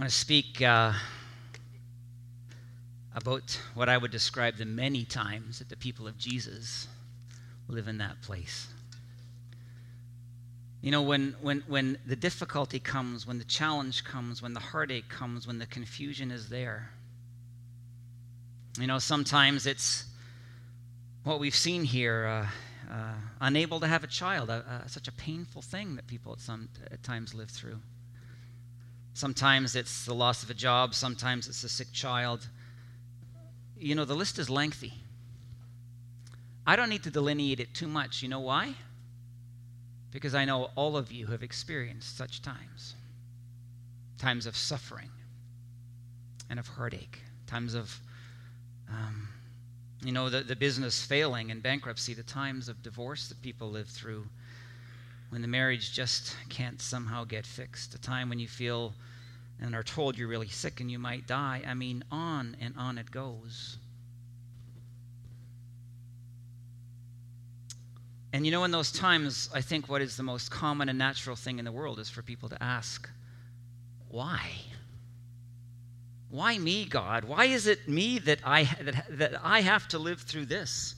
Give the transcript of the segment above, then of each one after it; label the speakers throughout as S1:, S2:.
S1: I want to speak uh, about what I would describe the many times that the people of Jesus live in that place. You know, when, when, when the difficulty comes, when the challenge comes, when the heartache comes, when the confusion is there, you know, sometimes it's what we've seen here uh, uh, unable to have a child, such a painful thing that people at, some, at times live through. Sometimes it's the loss of a job, sometimes it's a sick child. You know, the list is lengthy. I don't need to delineate it too much. You know why? Because I know all of you have experienced such times times of suffering and of heartache, times of, um, you know, the, the business failing and bankruptcy, the times of divorce that people live through when the marriage just can't somehow get fixed, a time when you feel and are told you're really sick and you might die. I mean, on and on it goes. And you know, in those times, I think what is the most common and natural thing in the world is for people to ask, why? Why me, God? Why is it me that I, that, that I have to live through this?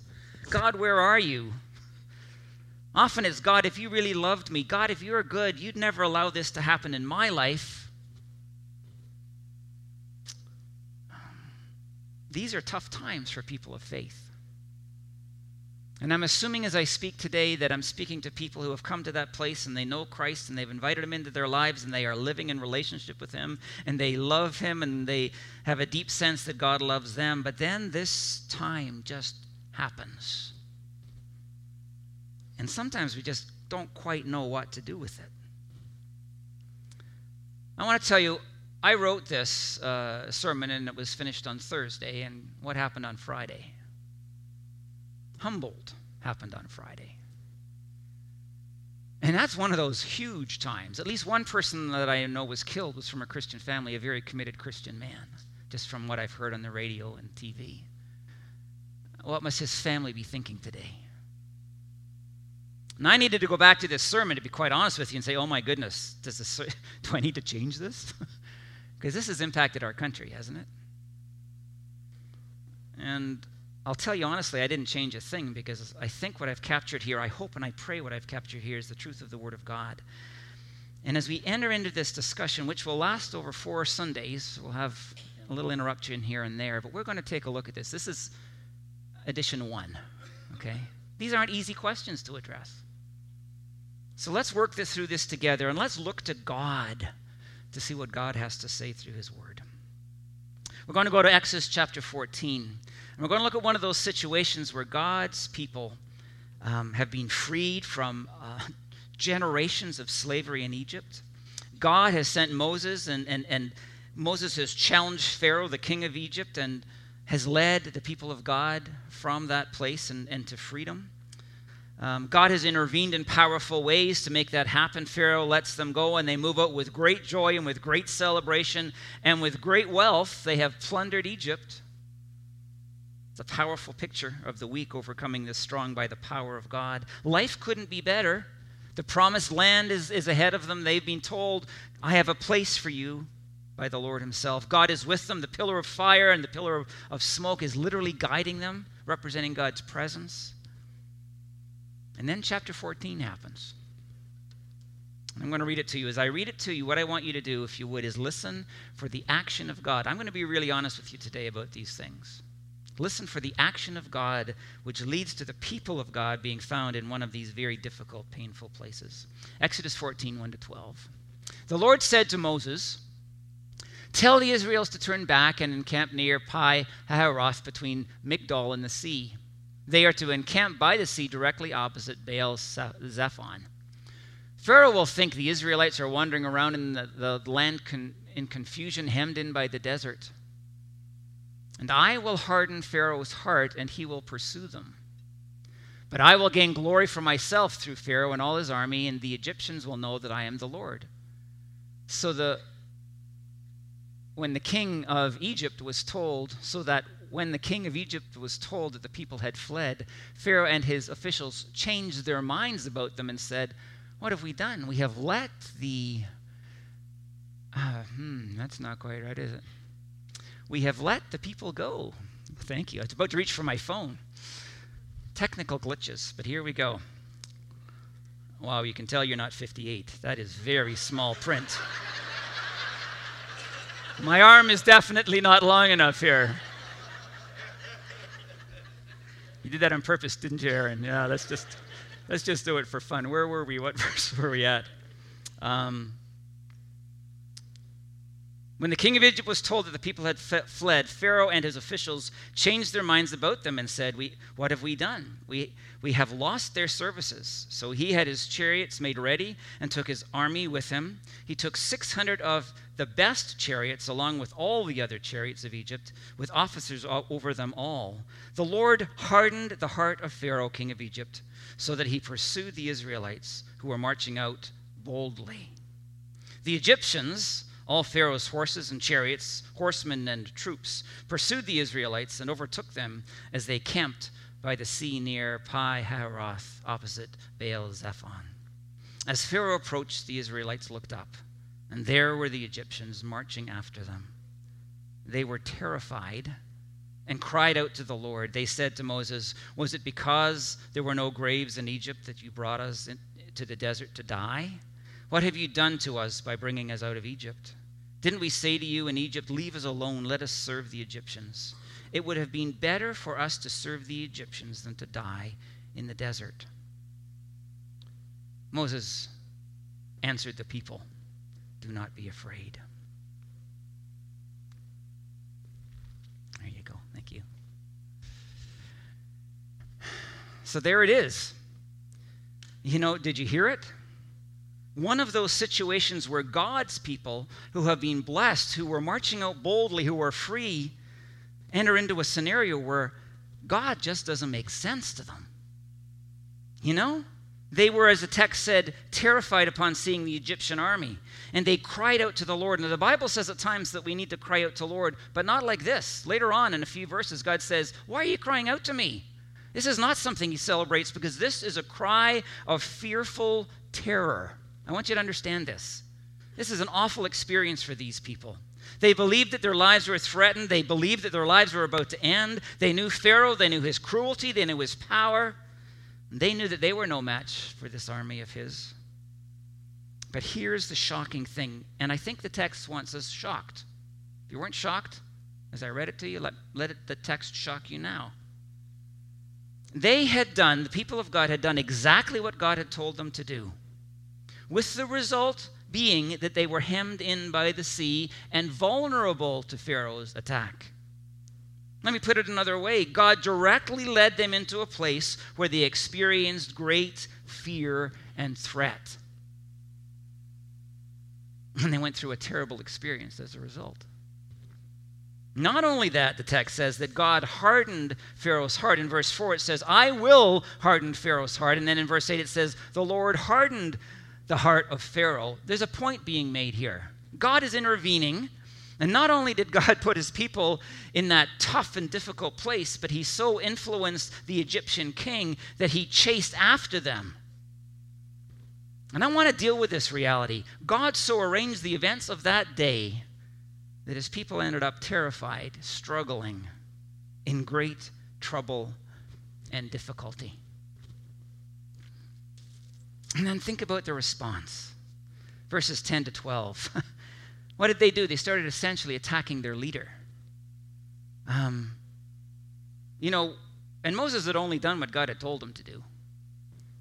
S1: God, where are you? Often it's God, if you really loved me, God, if you're good, you'd never allow this to happen in my life. These are tough times for people of faith. And I'm assuming as I speak today that I'm speaking to people who have come to that place and they know Christ and they've invited him into their lives and they are living in relationship with him and they love him and they have a deep sense that God loves them. But then this time just happens. And sometimes we just don't quite know what to do with it. I want to tell you, I wrote this uh, sermon and it was finished on Thursday, and what happened on Friday? Humboldt happened on Friday. And that's one of those huge times. At least one person that I know was killed was from a Christian family, a very committed Christian man, just from what I've heard on the radio and TV. What must his family be thinking today? And I needed to go back to this sermon, to be quite honest with you, and say, oh my goodness, does this, do I need to change this? Because this has impacted our country, hasn't it? And I'll tell you honestly, I didn't change a thing because I think what I've captured here, I hope and I pray what I've captured here is the truth of the Word of God. And as we enter into this discussion, which will last over four Sundays, we'll have a little interruption here and there, but we're going to take a look at this. This is edition one, okay? These aren't easy questions to address. So let's work this through this together and let's look to God to see what God has to say through His Word. We're going to go to Exodus chapter 14. And we're going to look at one of those situations where God's people um, have been freed from uh, generations of slavery in Egypt. God has sent Moses, and, and, and Moses has challenged Pharaoh, the king of Egypt, and has led the people of God from that place and, and to freedom. Um, God has intervened in powerful ways to make that happen. Pharaoh lets them go, and they move out with great joy and with great celebration and with great wealth. They have plundered Egypt. It's a powerful picture of the weak overcoming the strong by the power of God. Life couldn't be better. The promised land is, is ahead of them. They've been told, I have a place for you by the Lord Himself. God is with them. The pillar of fire and the pillar of, of smoke is literally guiding them, representing God's presence. And then chapter 14 happens. I'm going to read it to you. As I read it to you, what I want you to do, if you would, is listen for the action of God. I'm going to be really honest with you today about these things. Listen for the action of God, which leads to the people of God being found in one of these very difficult, painful places. Exodus 14, 1 to 12. The Lord said to Moses, Tell the Israelites to turn back and encamp near Pi Hahiroth between Migdol and the sea. They are to encamp by the sea directly opposite Baal Zephon. Pharaoh will think the Israelites are wandering around in the, the land con, in confusion, hemmed in by the desert. And I will harden Pharaoh's heart, and he will pursue them. But I will gain glory for myself through Pharaoh and all his army, and the Egyptians will know that I am the Lord. So the when the king of Egypt was told, so that when the king of Egypt was told that the people had fled, Pharaoh and his officials changed their minds about them and said, What have we done? We have let the Uh, hmm, that's not quite right, is it? We have let the people go. Thank you. I was about to reach for my phone. Technical glitches, but here we go. Wow, you can tell you're not 58. That is very small print. my arm is definitely not long enough here. You did that on purpose, didn't you, Aaron? Yeah, let's just let's just do it for fun. Where were we? What verse were we at? Um, when the king of Egypt was told that the people had fled, Pharaoh and his officials changed their minds about them and said, we, What have we done? We, we have lost their services. So he had his chariots made ready and took his army with him. He took 600 of the best chariots, along with all the other chariots of Egypt, with officers over them all. The Lord hardened the heart of Pharaoh, king of Egypt, so that he pursued the Israelites who were marching out boldly. The Egyptians all Pharaoh's horses and chariots, horsemen and troops, pursued the Israelites and overtook them as they camped by the sea near Pi Hahiroth, opposite Baal Zephon. As Pharaoh approached, the Israelites looked up, and there were the Egyptians marching after them. They were terrified and cried out to the Lord. They said to Moses, Was it because there were no graves in Egypt that you brought us into the desert to die? What have you done to us by bringing us out of Egypt? Didn't we say to you in Egypt, Leave us alone, let us serve the Egyptians? It would have been better for us to serve the Egyptians than to die in the desert. Moses answered the people, Do not be afraid. There you go. Thank you. So there it is. You know, did you hear it? one of those situations where God's people who have been blessed, who were marching out boldly, who are free, enter into a scenario where God just doesn't make sense to them. You know? They were, as the text said, terrified upon seeing the Egyptian army. And they cried out to the Lord. And the Bible says at times that we need to cry out to the Lord, but not like this. Later on in a few verses, God says, Why are you crying out to me? This is not something he celebrates because this is a cry of fearful terror. I want you to understand this. This is an awful experience for these people. They believed that their lives were threatened. They believed that their lives were about to end. They knew Pharaoh. They knew his cruelty. They knew his power. They knew that they were no match for this army of his. But here's the shocking thing, and I think the text wants us shocked. If you weren't shocked as I read it to you, let, let it, the text shock you now. They had done, the people of God had done exactly what God had told them to do with the result being that they were hemmed in by the sea and vulnerable to Pharaoh's attack. Let me put it another way God directly led them into a place where they experienced great fear and threat. And they went through a terrible experience as a result. Not only that, the text says that God hardened Pharaoh's heart. In verse 4, it says, I will harden Pharaoh's heart. And then in verse 8, it says, The Lord hardened the heart of Pharaoh. There's a point being made here. God is intervening. And not only did God put his people in that tough and difficult place, but he so influenced the Egyptian king that he chased after them. And I want to deal with this reality. God so arranged the events of that day that his people ended up terrified, struggling, in great trouble and difficulty. And then think about the response. Verses 10 to 12. what did they do? They started essentially attacking their leader. Um, you know, and Moses had only done what God had told him to do.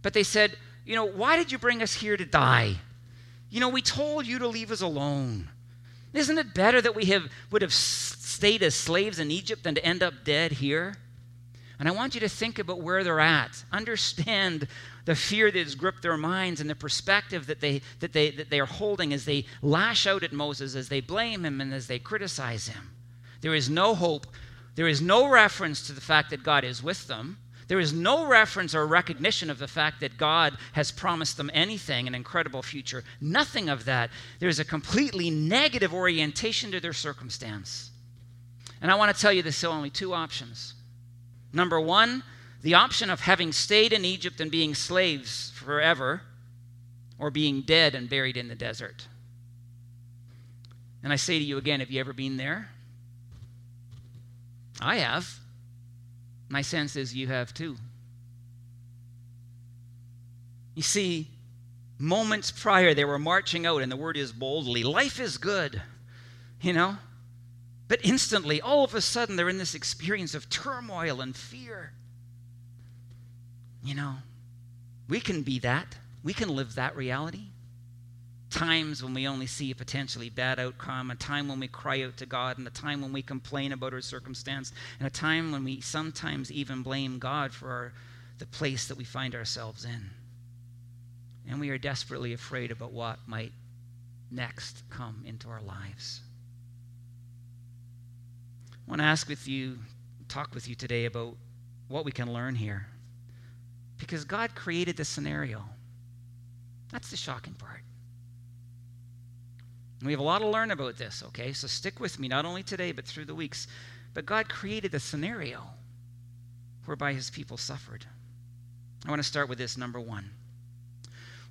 S1: But they said, you know, why did you bring us here to die? You know, we told you to leave us alone. Isn't it better that we have, would have stayed as slaves in Egypt than to end up dead here? And I want you to think about where they're at. Understand the fear that has gripped their minds and the perspective that they, that, they, that they are holding as they lash out at Moses, as they blame him, and as they criticize him. There is no hope. There is no reference to the fact that God is with them. There is no reference or recognition of the fact that God has promised them anything, an incredible future. Nothing of that. There's a completely negative orientation to their circumstance. And I want to tell you there's only two options Number one, the option of having stayed in Egypt and being slaves forever, or being dead and buried in the desert. And I say to you again, have you ever been there? I have. My sense is you have too. You see, moments prior, they were marching out, and the word is boldly life is good, you know? But instantly, all of a sudden, they're in this experience of turmoil and fear. You know, we can be that. We can live that reality. Times when we only see a potentially bad outcome, a time when we cry out to God, and a time when we complain about our circumstance, and a time when we sometimes even blame God for our, the place that we find ourselves in. And we are desperately afraid about what might next come into our lives. I want to ask with you, talk with you today about what we can learn here. Because God created the scenario. That's the shocking part. And we have a lot to learn about this, okay? So stick with me, not only today, but through the weeks. But God created the scenario whereby his people suffered. I want to start with this number one.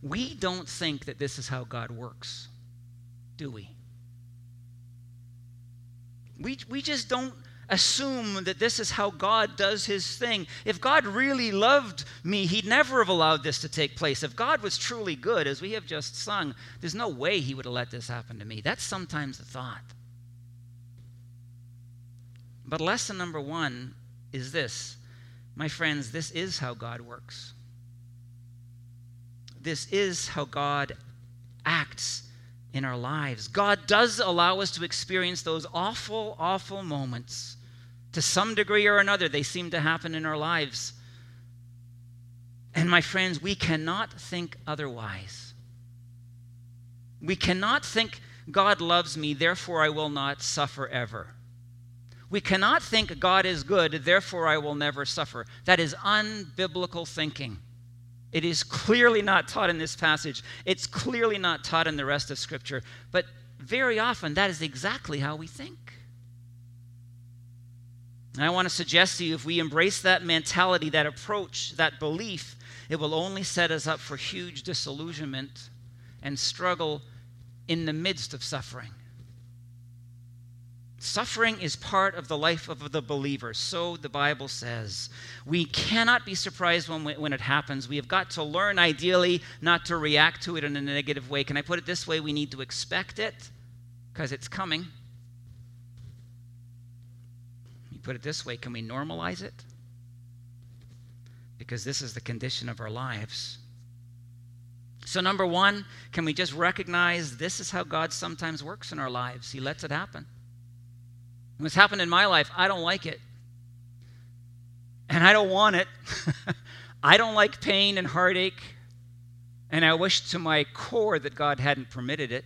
S1: We don't think that this is how God works, do we? We, we just don't assume that this is how God does his thing. If God really loved me, he'd never have allowed this to take place. If God was truly good, as we have just sung, there's no way he would have let this happen to me. That's sometimes the thought. But lesson number one is this my friends, this is how God works. This is how God acts in our lives. God does allow us to experience those awful, awful moments. To some degree or another, they seem to happen in our lives. And my friends, we cannot think otherwise. We cannot think, God loves me, therefore I will not suffer ever. We cannot think God is good, therefore I will never suffer. That is unbiblical thinking. It is clearly not taught in this passage. It's clearly not taught in the rest of Scripture. But very often, that is exactly how we think. And I want to suggest to you if we embrace that mentality, that approach, that belief, it will only set us up for huge disillusionment and struggle in the midst of suffering. Suffering is part of the life of the believer, so the Bible says. We cannot be surprised when, when it happens. We have got to learn, ideally, not to react to it in a negative way. Can I put it this way? We need to expect it because it's coming. You put it this way can we normalize it? Because this is the condition of our lives. So, number one, can we just recognize this is how God sometimes works in our lives? He lets it happen. What's happened in my life, I don't like it. And I don't want it. I don't like pain and heartache. And I wish to my core that God hadn't permitted it.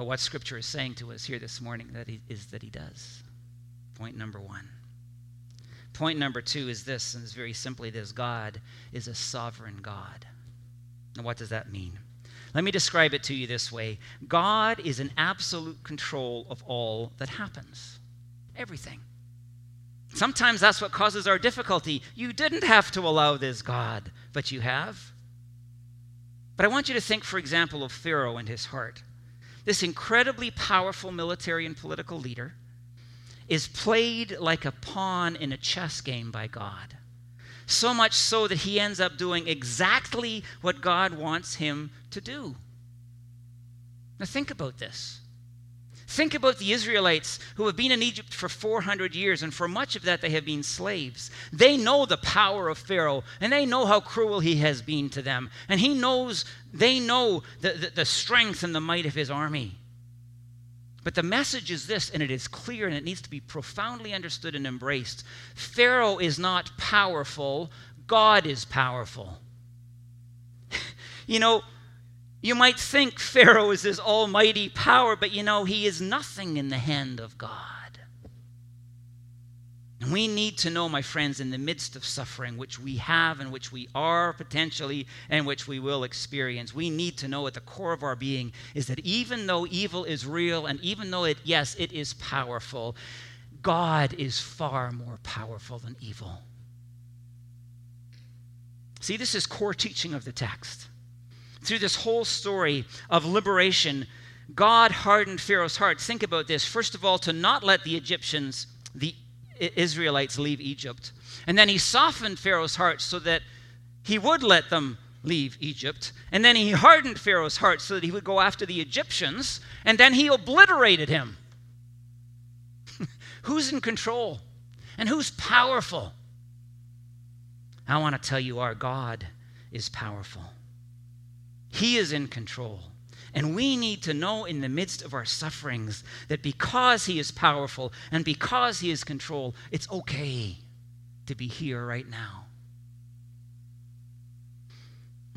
S1: But what Scripture is saying to us here this morning that he, is that He does. Point number one. Point number two is this, and it's very simply this God is a sovereign God. And what does that mean? Let me describe it to you this way God is in absolute control of all that happens, everything. Sometimes that's what causes our difficulty. You didn't have to allow this, God, but you have. But I want you to think, for example, of Pharaoh and his heart. This incredibly powerful military and political leader is played like a pawn in a chess game by God. So much so that he ends up doing exactly what God wants him to do. Now, think about this. Think about the Israelites who have been in Egypt for 400 years, and for much of that they have been slaves. They know the power of Pharaoh, and they know how cruel he has been to them. And he knows, they know the, the, the strength and the might of his army. But the message is this, and it is clear and it needs to be profoundly understood and embraced. Pharaoh is not powerful, God is powerful. you know, you might think Pharaoh is this almighty power, but you know, he is nothing in the hand of God. And we need to know, my friends, in the midst of suffering, which we have and which we are potentially and which we will experience, we need to know at the core of our being is that even though evil is real and even though it, yes, it is powerful, God is far more powerful than evil. See, this is core teaching of the text. Through this whole story of liberation, God hardened Pharaoh's heart. Think about this. First of all, to not let the Egyptians, the Israelites, leave Egypt. And then he softened Pharaoh's heart so that he would let them leave Egypt. And then he hardened Pharaoh's heart so that he would go after the Egyptians. And then he obliterated him. who's in control? And who's powerful? I want to tell you, our God is powerful. He is in control. And we need to know in the midst of our sufferings that because He is powerful and because He is control, it's okay to be here right now.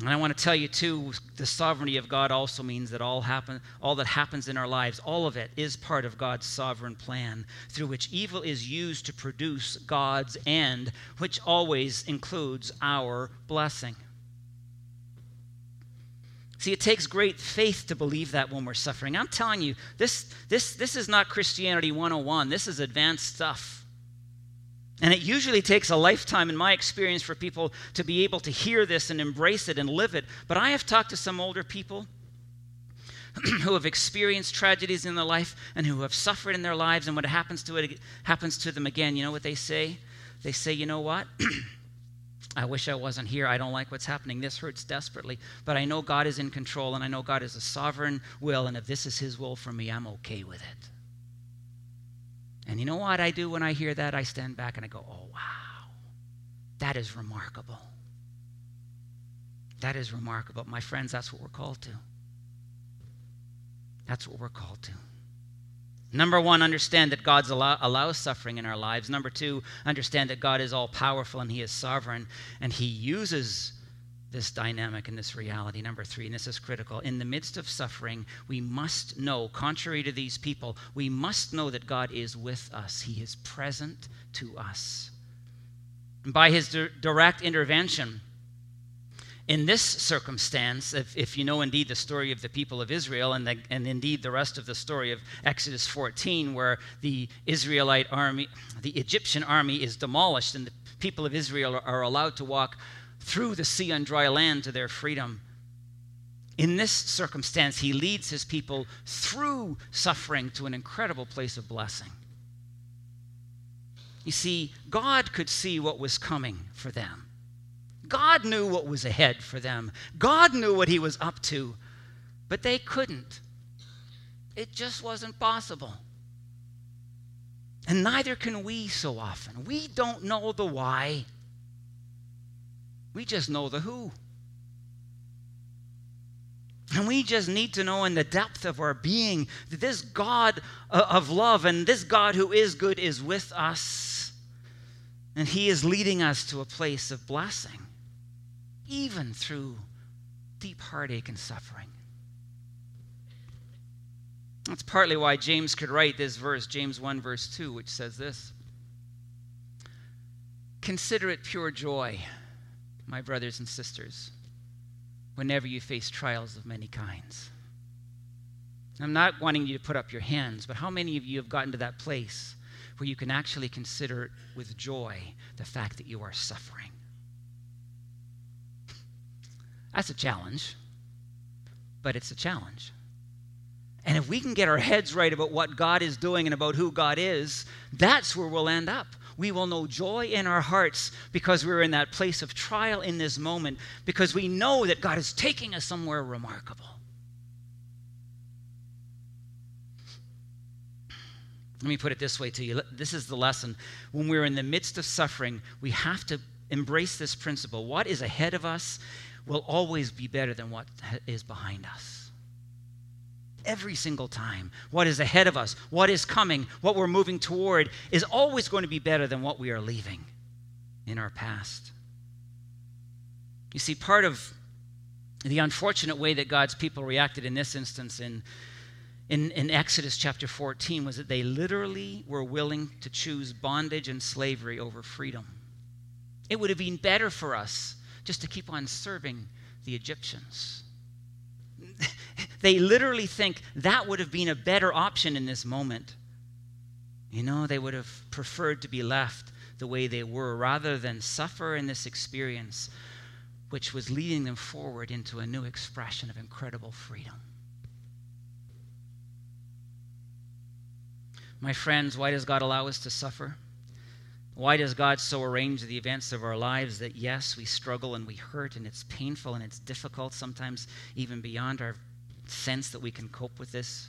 S1: And I want to tell you too, the sovereignty of God also means that all happen, all that happens in our lives, all of it is part of God's sovereign plan, through which evil is used to produce God's end, which always includes our blessing. See, it takes great faith to believe that when we're suffering. I'm telling you, this, this, this is not Christianity 101. This is advanced stuff. And it usually takes a lifetime, in my experience, for people to be able to hear this and embrace it and live it. But I have talked to some older people who have experienced tragedies in their life and who have suffered in their lives, and what happens to it happens to them again. You know what they say? They say, you know what? I wish I wasn't here. I don't like what's happening. This hurts desperately. But I know God is in control and I know God is a sovereign will. And if this is His will for me, I'm okay with it. And you know what I do when I hear that? I stand back and I go, oh, wow. That is remarkable. That is remarkable. My friends, that's what we're called to. That's what we're called to. Number one, understand that God allow, allows suffering in our lives. Number two, understand that God is all powerful and He is sovereign and He uses this dynamic and this reality. Number three, and this is critical, in the midst of suffering, we must know, contrary to these people, we must know that God is with us. He is present to us. And by His di- direct intervention, in this circumstance, if, if, you know indeed the story of the people of Israel and, the, and indeed the rest of the story of Exodus 14, where the Israelite army, the Egyptian army is demolished and the people of Israel are, are allowed to walk through the sea on dry land to their freedom. In this circumstance, he leads his people through suffering to an incredible place of blessing. You see, God could see what was coming for them. God knew what was ahead for them. God knew what he was up to, but they couldn't. It just wasn't possible. And neither can we so often. We don't know the why, we just know the who. And we just need to know in the depth of our being that this God uh, of love and this God who is good is with us. And He is leading us to a place of blessing even through deep heartache and suffering. That's partly why James could write this verse, James 1, verse 2, which says this Consider it pure joy, my brothers and sisters, whenever you face trials of many kinds. I'm not wanting you to put up your hands, but how many of you have gotten to that place where you can actually consider with joy the fact that you are suffering? That's a challenge, but it's a challenge. And if we can get our heads right about what God is doing and about who God is, that's where we'll end up. We will know joy in our hearts because we're in that place of trial in this moment, because we know that God is taking us somewhere remarkable. Let me put it this way to you. This is the lesson. When we're in the midst of suffering, we have to embrace this principle. What is ahead of us will always be better than what is behind us. Every single time, what is ahead of us, what is coming, what we're moving toward is always going to be better than what we are leaving in our past. You see, part of the unfortunate way that God's people reacted in this instance in, in, in, Exodus chapter 14 was that they literally were willing to choose bondage and slavery over freedom. It would have been better for us just to keep on serving the Egyptians. they literally think that would have been a better option in this moment. You know, they would have preferred to be left the way they were rather than suffer in this experience which was leading them forward into a new expression of incredible freedom. My friends, why does God allow us to suffer? Why does God so arrange the events of our lives that, yes, we struggle and we hurt and it's painful and it's difficult, sometimes even beyond our sense that we can cope with this?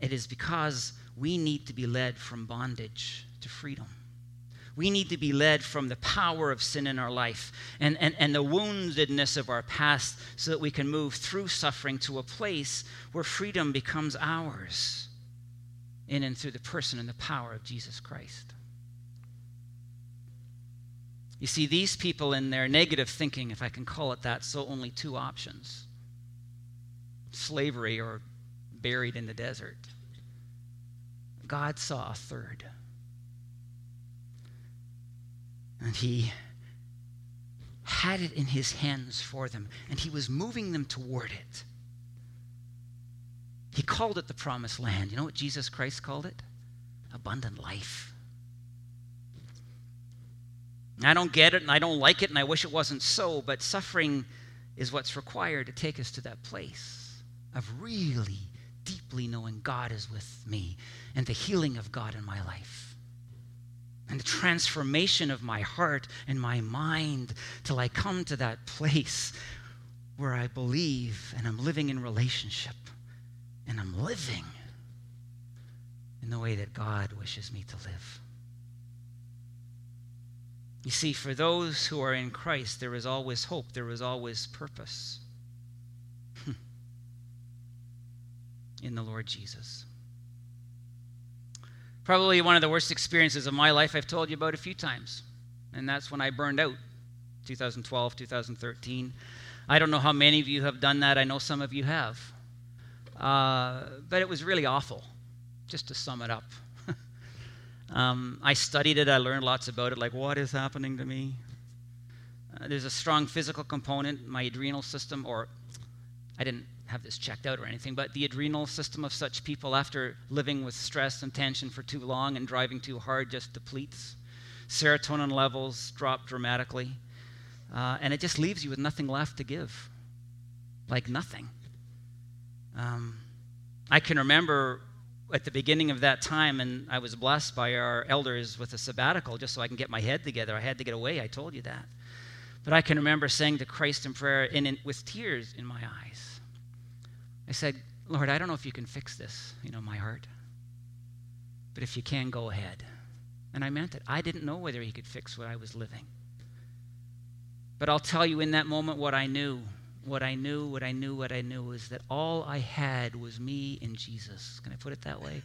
S1: It is because we need to be led from bondage to freedom. We need to be led from the power of sin in our life and, and, and the woundedness of our past so that we can move through suffering to a place where freedom becomes ours in and through the person and the power of Jesus Christ. You see, these people in their negative thinking, if I can call it that, saw only two options slavery or buried in the desert. God saw a third. And he had it in his hands for them, and he was moving them toward it. He called it the promised land. You know what Jesus Christ called it? Abundant life. I don't get it and I don't like it and I wish it wasn't so, but suffering is what's required to take us to that place of really deeply knowing God is with me and the healing of God in my life and the transformation of my heart and my mind till I come to that place where I believe and I'm living in relationship and I'm living in the way that God wishes me to live. You see, for those who are in Christ, there is always hope, there is always purpose in the Lord Jesus. Probably one of the worst experiences of my life I've told you about a few times, and that's when I burned out 2012, 2013. I don't know how many of you have done that. I know some of you have. Uh, but it was really awful, just to sum it up. Um, I studied it, I learned lots about it, like what is happening to me? Uh, there's a strong physical component, my adrenal system, or I didn't have this checked out or anything, but the adrenal system of such people, after living with stress and tension for too long and driving too hard, just depletes. Serotonin levels drop dramatically, uh, and it just leaves you with nothing left to give. Like nothing. Um, I can remember at the beginning of that time, and I was blessed by our elders with a sabbatical just so I can get my head together. I had to get away, I told you that. But I can remember saying to Christ in prayer and in, with tears in my eyes, I said, Lord, I don't know if you can fix this, you know, my heart. But if you can, go ahead. And I meant it. I didn't know whether he could fix what I was living. But I'll tell you in that moment what I knew what I knew, what I knew, what I knew was that all I had was me and Jesus. Can I put it that way?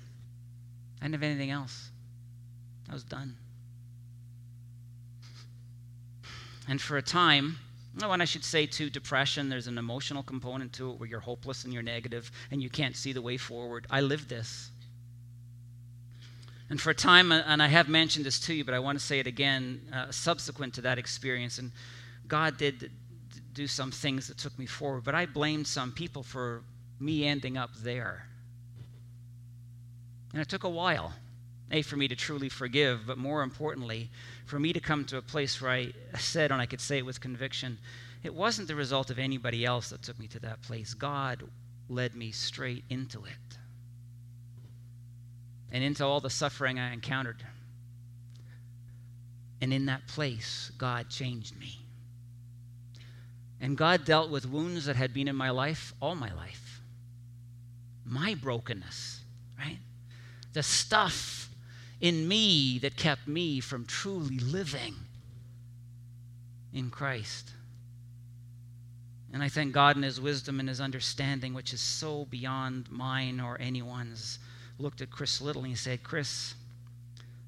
S1: I didn't have anything else. I was done. And for a time, oh, and I should say too, depression, there's an emotional component to it where you're hopeless and you're negative and you can't see the way forward. I lived this. And for a time, uh, and I have mentioned this to you, but I want to say it again, uh, subsequent to that experience, and God did do some things that took me forward, but I blamed some people for me ending up there. And it took a while, A, for me to truly forgive, but more importantly, for me to come to a place where I said, and I could say it with conviction, it wasn't the result of anybody else that took me to that place. God led me straight into it and into all the suffering I encountered. And in that place, God changed me. And God dealt with wounds that had been in my life all my life. My brokenness, right? The stuff in me that kept me from truly living in Christ. And I thank God in His wisdom and His understanding, which is so beyond mine or anyone's, looked at Chris Little and he said, Chris,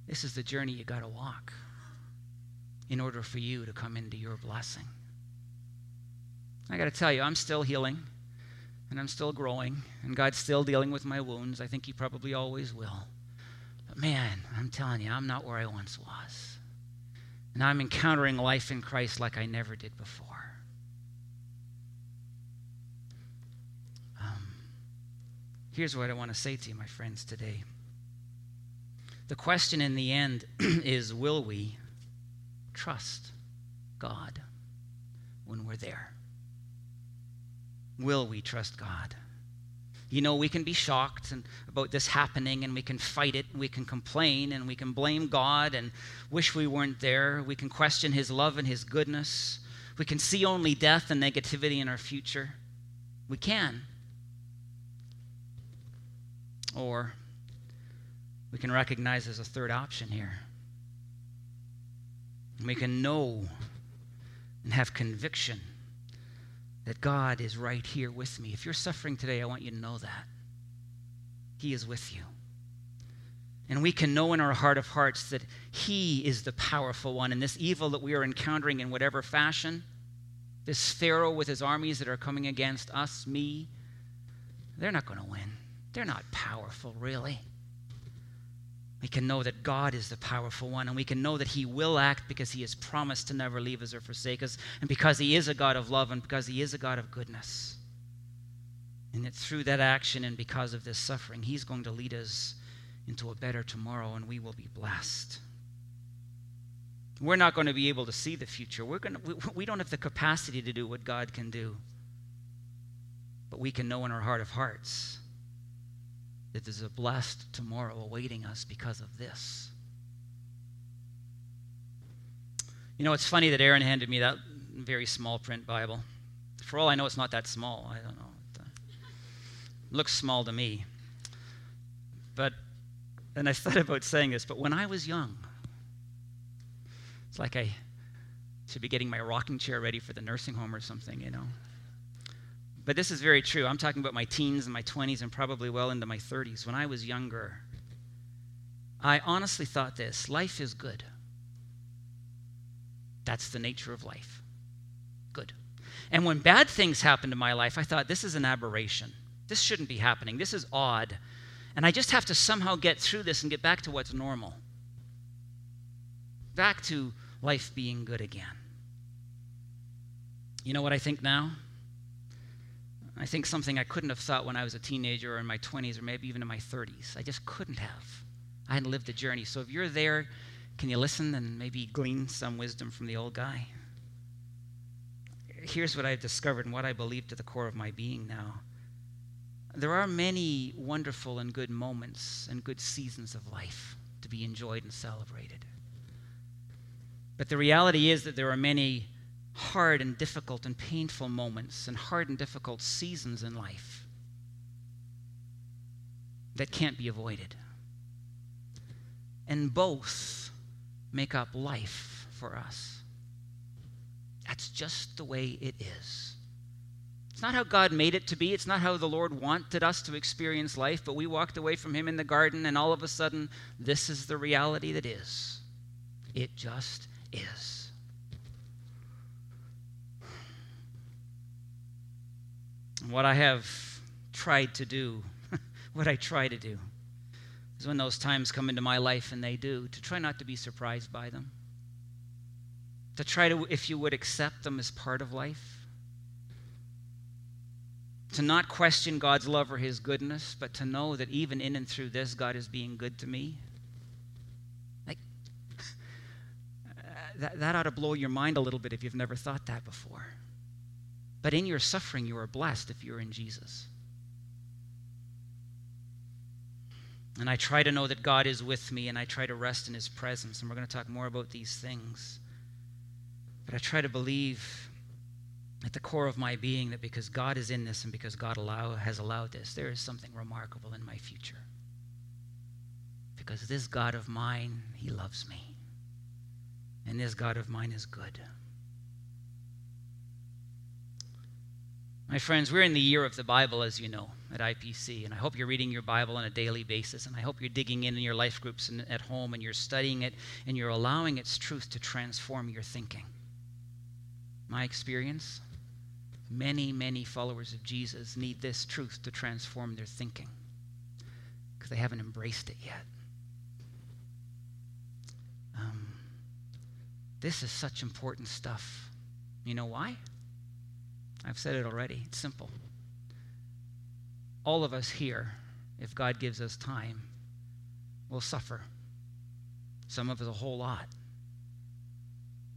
S1: this is the journey you got to walk in order for you to come into your blessing. I got to tell you, I'm still healing and I'm still growing, and God's still dealing with my wounds. I think He probably always will. But man, I'm telling you, I'm not where I once was. And I'm encountering life in Christ like I never did before. Um, here's what I want to say to you, my friends, today. The question in the end is will we trust God? when we're there? Will we trust God? You know, we can be shocked and, about this happening and we can fight it, and we can complain and we can blame God and wish we weren't there. We can question His love and His goodness. We can see only death and negativity in our future. We can. Or we can recognize there's a third option here. We can know and have conviction that God is right here with me. If you're suffering today, I want you to know that. He is with you. And we can know in our heart of hearts that He is the powerful one. And this evil that we are encountering in whatever fashion, this Pharaoh with his armies that are coming against us, me, they're not going to win. They're not powerful, really. We can know that God is the powerful one, and we can know that He will act because He has promised to never leave us or forsake us, and because He is a God of love and because He is a God of goodness. And that through that action and because of this suffering, He's going to lead us into a better tomorrow, and we will be blessed. We're not going to be able to see the future. We're going to, we, we don't have the capacity to do what God can do. But we can know in our heart of hearts that there's a blessed tomorrow awaiting us because of this. You know, it's funny that Aaron handed me that very small print Bible. For all I know, it's not that small. I don't know. It uh, looks small to me. But, and I thought about saying this, but when I was young, it's like I should be getting my rocking chair ready for the nursing home or something, you know. But this is very true. I'm talking about my teens and my 20s and probably well into my 30s. When I was younger, I honestly thought this life is good. That's the nature of life. Good. And when bad things happened to my life, I thought this is an aberration. This shouldn't be happening. This is odd. And I just have to somehow get through this and get back to what's normal. Back to life being good again. You know what I think now? I think something I couldn't have thought when I was a teenager or in my 20s or maybe even in my 30s. I just couldn't have. I hadn't lived the journey. So if you're there, can you listen and maybe glean some wisdom from the old guy? Here's what I've discovered and what I believe to the core of my being now. There are many wonderful and good moments and good seasons of life to be enjoyed and celebrated. But the reality is that there are many hard and difficult and painful moments and hard and difficult seasons in life that can't be avoided. And both make up life for us. That's just the way it is. It's not how God made it to be. It's not how the Lord wanted us to experience life, but we walked away from Him in the garden, and all of a sudden, this is the reality that is. It just is. What I have tried to do, what I try to do, is when those times come into my life, and they do, to try not to be surprised by them. To try to, if you would, accept them as part of life. To not question God's love or His goodness, but to know that even in and through this, God is being good to me. Like, uh, that, that ought to blow your mind a little bit if you've never thought that before. But in your suffering, you are blessed if you're in Jesus. And I try to know that God is with me and I try to rest in his presence. And we're going to talk more about these things. But I try to believe at the core of my being that because God is in this and because God allow, has allowed this, there is something remarkable in my future. Because this God of mine, he loves me. And this God of mine is good. My friends, we're in the year of the Bible, as you know, at IPC, and I hope you're reading your Bible on a daily basis, and I hope you're digging in in your life groups and at home, and you're studying it, and you're allowing its truth to transform your thinking. My experience many, many followers of Jesus need this truth to transform their thinking because they haven't embraced it yet. Um, this is such important stuff. You know why? I've said it already. It's simple. All of us here, if God gives us time, will suffer. Some of us a whole lot.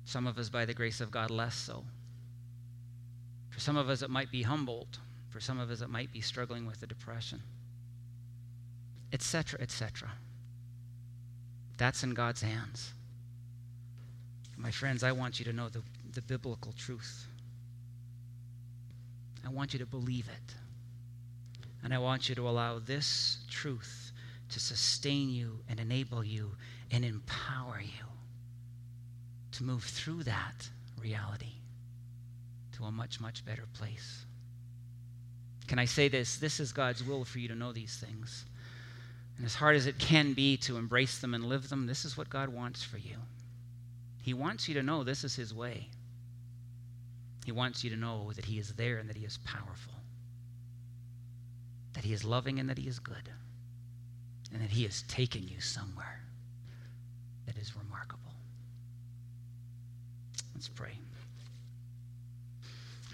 S1: Some of us, by the grace of God, less so. For some of us, it might be Humboldt. For some of us, it might be struggling with a depression, etc., etc. That's in God's hands. My friends, I want you to know the, the biblical truth. I want you to believe it. And I want you to allow this truth to sustain you and enable you and empower you to move through that reality to a much, much better place. Can I say this? This is God's will for you to know these things. And as hard as it can be to embrace them and live them, this is what God wants for you. He wants you to know this is His way. He wants you to know that He is there and that He is powerful, that He is loving and that He is good, and that He is taking you somewhere that is remarkable. Let's pray.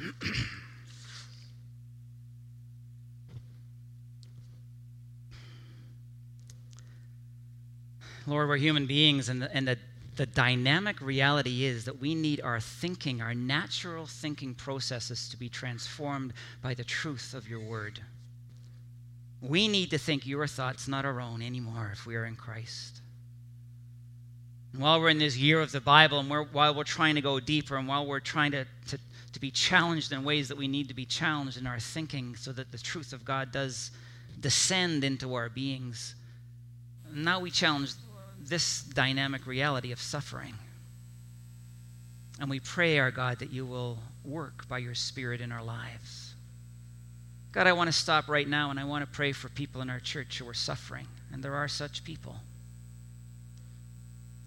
S1: Lord, we're human beings, and the, and the, the dynamic reality is that we need our thinking, our natural thinking processes to be transformed by the truth of your word. We need to think your thoughts, not our own, anymore if we are in Christ. And while we're in this year of the Bible, and we're, while we're trying to go deeper, and while we're trying to, to, to be challenged in ways that we need to be challenged in our thinking so that the truth of God does descend into our beings, now we challenge this dynamic reality of suffering. And we pray, our God, that you will work by your Spirit in our lives. God, I want to stop right now and I want to pray for people in our church who are suffering. And there are such people.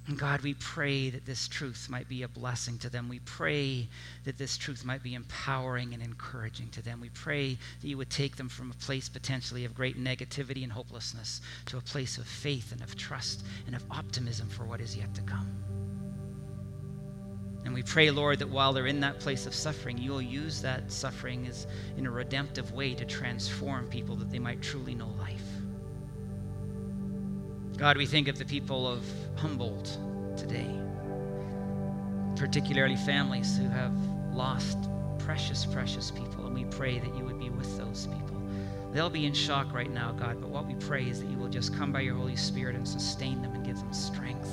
S1: And God, we pray that this truth might be a blessing to them. We pray that this truth might be empowering and encouraging to them. We pray that you would take them from a place potentially of great negativity and hopelessness to a place of faith and of trust and of optimism for what is yet to come. And we pray, Lord, that while they're in that place of suffering, you will use that suffering as in a redemptive way to transform people that they might truly know life. God, we think of the people of Humboldt today, particularly families who have lost precious, precious people, and we pray that you would be with those people. They'll be in shock right now, God, but what we pray is that you will just come by your Holy Spirit and sustain them and give them strength,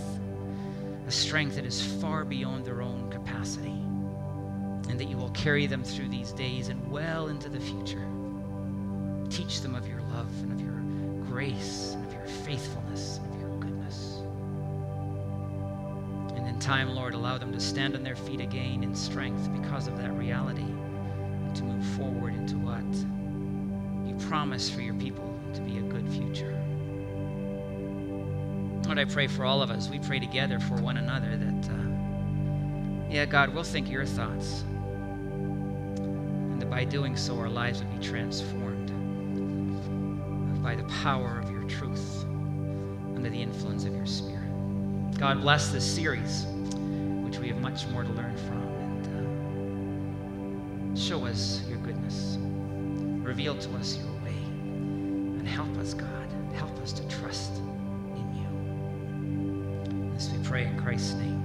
S1: a strength that is far beyond their own capacity, and that you will carry them through these days and well into the future. Teach them of your love and of your grace your faithfulness of your goodness. And in time, Lord, allow them to stand on their feet again in strength because of that reality and to move forward into what you promise for your people to be a good future. Lord, I pray for all of us. We pray together for one another that, uh, yeah, God, we'll think your thoughts. And that by doing so, our lives will be transformed by the power of your truth under the influence of your spirit. God bless this series, which we have much more to learn from. And uh, show us your goodness. Reveal to us your way. And help us, God. Help us to trust in you. As we pray in Christ's name.